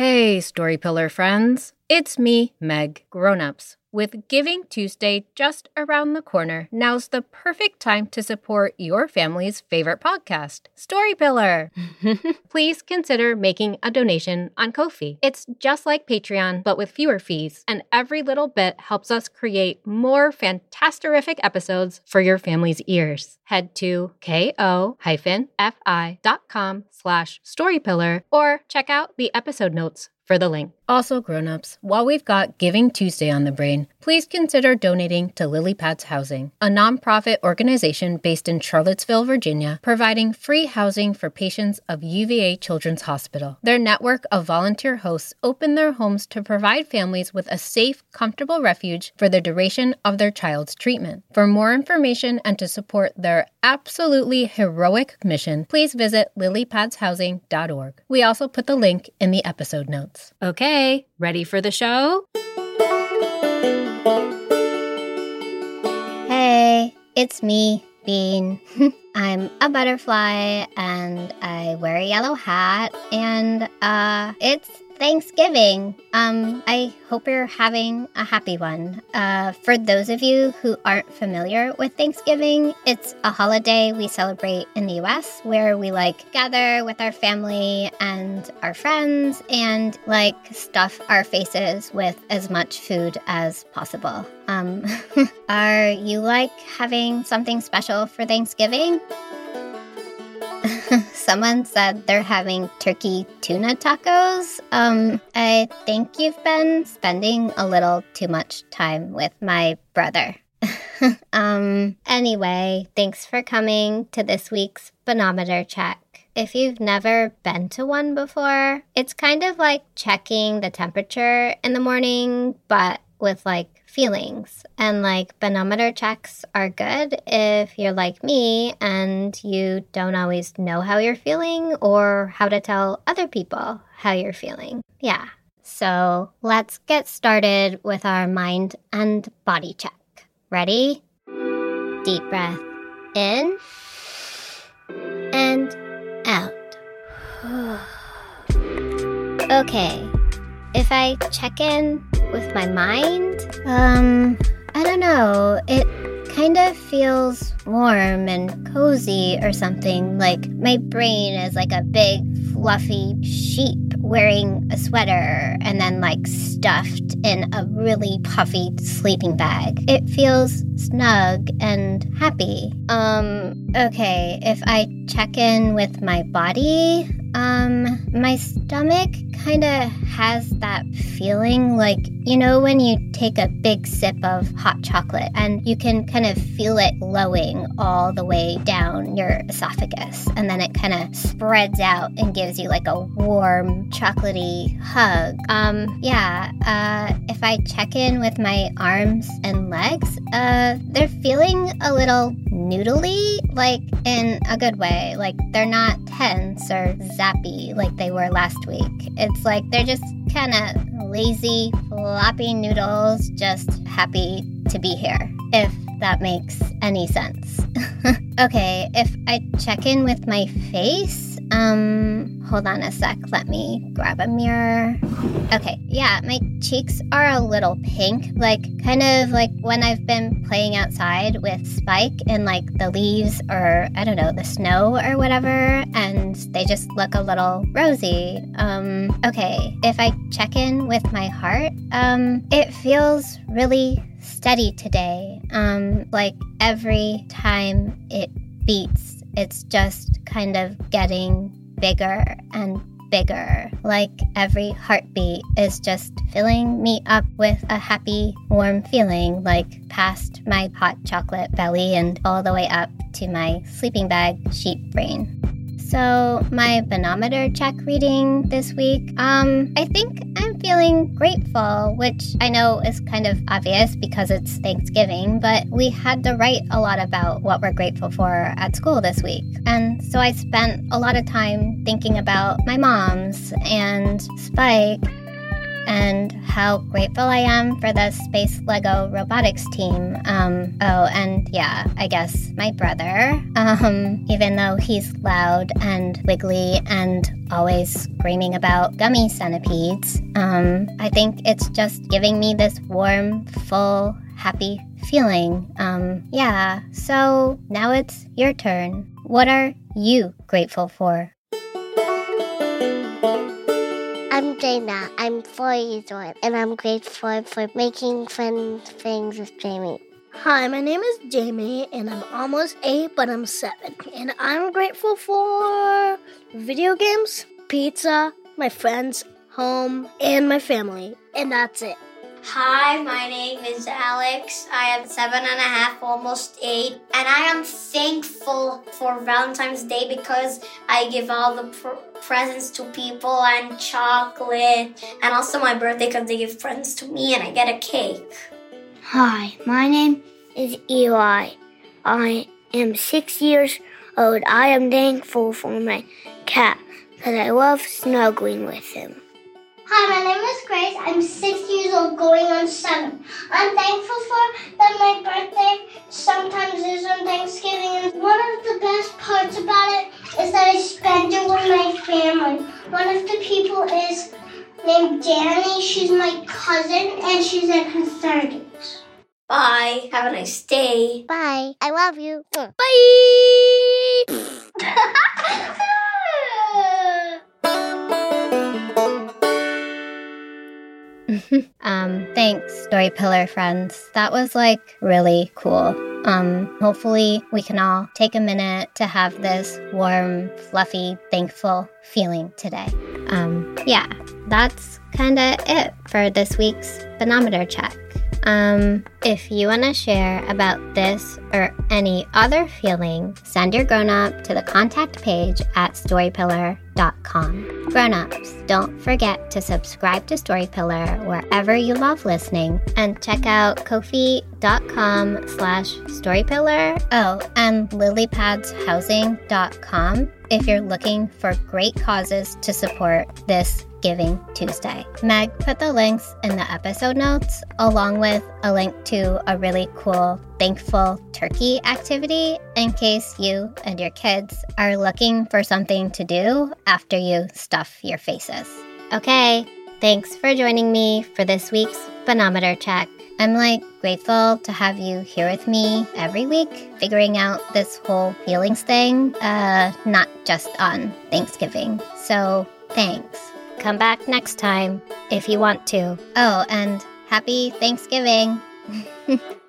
Hey, Storypillar friends. It's me, Meg, Grownups. With Giving Tuesday just around the corner, now's the perfect time to support your family's favorite podcast, Storypillar. Please consider making a donation on Ko-fi. It's just like Patreon, but with fewer fees, and every little bit helps us create more fantasterific episodes for your family's ears. Head to ko-fi.com slash storypillar or check out the episode notes for the link. Also, grown-ups, while we've got Giving Tuesday on the brain, please consider donating to Lilypads Housing, a nonprofit organization based in Charlottesville, Virginia, providing free housing for patients of UVA Children's Hospital. Their network of volunteer hosts open their homes to provide families with a safe, comfortable refuge for the duration of their child's treatment. For more information and to support their absolutely heroic mission, please visit lilypadshousing.org. We also put the link in the episode notes. Okay, ready for the show? Hey, it's me, Bean. I'm a butterfly and I wear a yellow hat and uh it's Thanksgiving. Um, I hope you're having a happy one. Uh, for those of you who aren't familiar with Thanksgiving, it's a holiday we celebrate in the US where we like gather with our family and our friends and like stuff our faces with as much food as possible. Um, are you like having something special for Thanksgiving? Someone said they're having turkey tuna tacos. Um, I think you've been spending a little too much time with my brother. um, anyway, thanks for coming to this week's Bean-o-meter check. If you've never been to one before, it's kind of like checking the temperature in the morning, but with like feelings. And like Bean-o-meter checks are good if you're like me and you don't always know how you're feeling or how to tell other people how you're feeling. Yeah. So let's get started with our mind and body check. Ready? Deep breath in and out. okay. If I check in with my mind, um, I don't know. It kind of feels warm and cozy or something. Like my brain is like a big fluffy sheep wearing a sweater and then like stuffed in a really puffy sleeping bag. It feels snug and happy. Um, okay, if I check in with my body, um, my stomach kind of has that feeling like, you know, when you take a big sip of hot chocolate and you can kind of feel it glowing all the way down your esophagus. And then it kind of spreads out and gives you like a warm, chocolatey hug. Um, yeah, uh, if I check in with my arms and legs, uh, they're feeling a little noodly, like in a good way. Like they're not tense or zappy like they were last week. It's like they're just kind of lazy, floppy noodles, just happy to be here, if that makes any sense. okay, if I check in with my face, um, hold on a sec. Let me grab a mirror. Okay, yeah, my cheeks are a little pink, like kind of like when I've been playing outside with Spike in like the leaves or I don't know, the snow or whatever, and they just look a little rosy. Um, okay, if I check in with my heart, um, it feels really steady today. Um, like every time it beats it's just kind of getting bigger and bigger. Like every heartbeat is just filling me up with a happy, warm feeling, like past my hot chocolate belly and all the way up to my sleeping bag sheep brain. So, my Bean-o-meter check reading this week, um, I think I'm feeling grateful, which I know is kind of obvious because it's Thanksgiving, but we had to write a lot about what we're grateful for at school this week. And so I spent a lot of time thinking about my mom's and Spike and how grateful I am for the Space Lego robotics team. Um, oh, and yeah, I guess my brother, um, even though he's loud and wiggly and always screaming about gummy centipedes, um, I think it's just giving me this warm, full, happy feeling. Um, yeah, so now it's your turn. What are you grateful for? I'm Jayna. I'm four years old, and I'm grateful for making fun things with Jamie. Hi, my name is Jamie, and I'm almost eight, but I'm seven. And I'm grateful for video games, pizza, my friends, home, and my family. And that's it. Hi, my name is Alex. I am seven and a half, almost eight, and I am thankful for Valentine's Day because I give all the pr- presents to people and chocolate, and also my birthday because they give presents to me and I get a cake. Hi, my name is Eli. I am six years old. I am thankful for my cat because I love snuggling with him. Hi, my name is Grace. I'm six years old, going on seven. I'm thankful for that my birthday sometimes is on Thanksgiving. And one of the best parts about it is that I spend it with my family. One of the people is named Danny. She's my cousin, and she's in her 30s. Bye. Have a nice day. Bye. I love you. um, thanks, Storypillar friends. That was like really cool. Um, hopefully, we can all take a minute to have this warm, fluffy, thankful feeling today. Um, yeah, that's kind of it for this week's Bean-o-meter check. Um, if you want to share about this or any other feeling, send your grown up to the contact page at storypillar.com. Grown ups, don't forget to subscribe to Storypillar wherever you love listening and check out ko-fi.com slash storypillar. Oh, and lilypadshousing.com if you're looking for great causes to support this Giving Tuesday. Meg put the links in the episode notes, along with a link to a really cool Thankful Turkey activity in case you and your kids are looking for something to do after you stuff your faces. Okay, thanks for joining me for this week's Bean-o-meter Check. I'm like grateful to have you here with me every week, figuring out this whole feelings thing, uh, not just on Thanksgiving. So thanks. Come back next time if you want to. Oh, and happy Thanksgiving. Mm-hmm.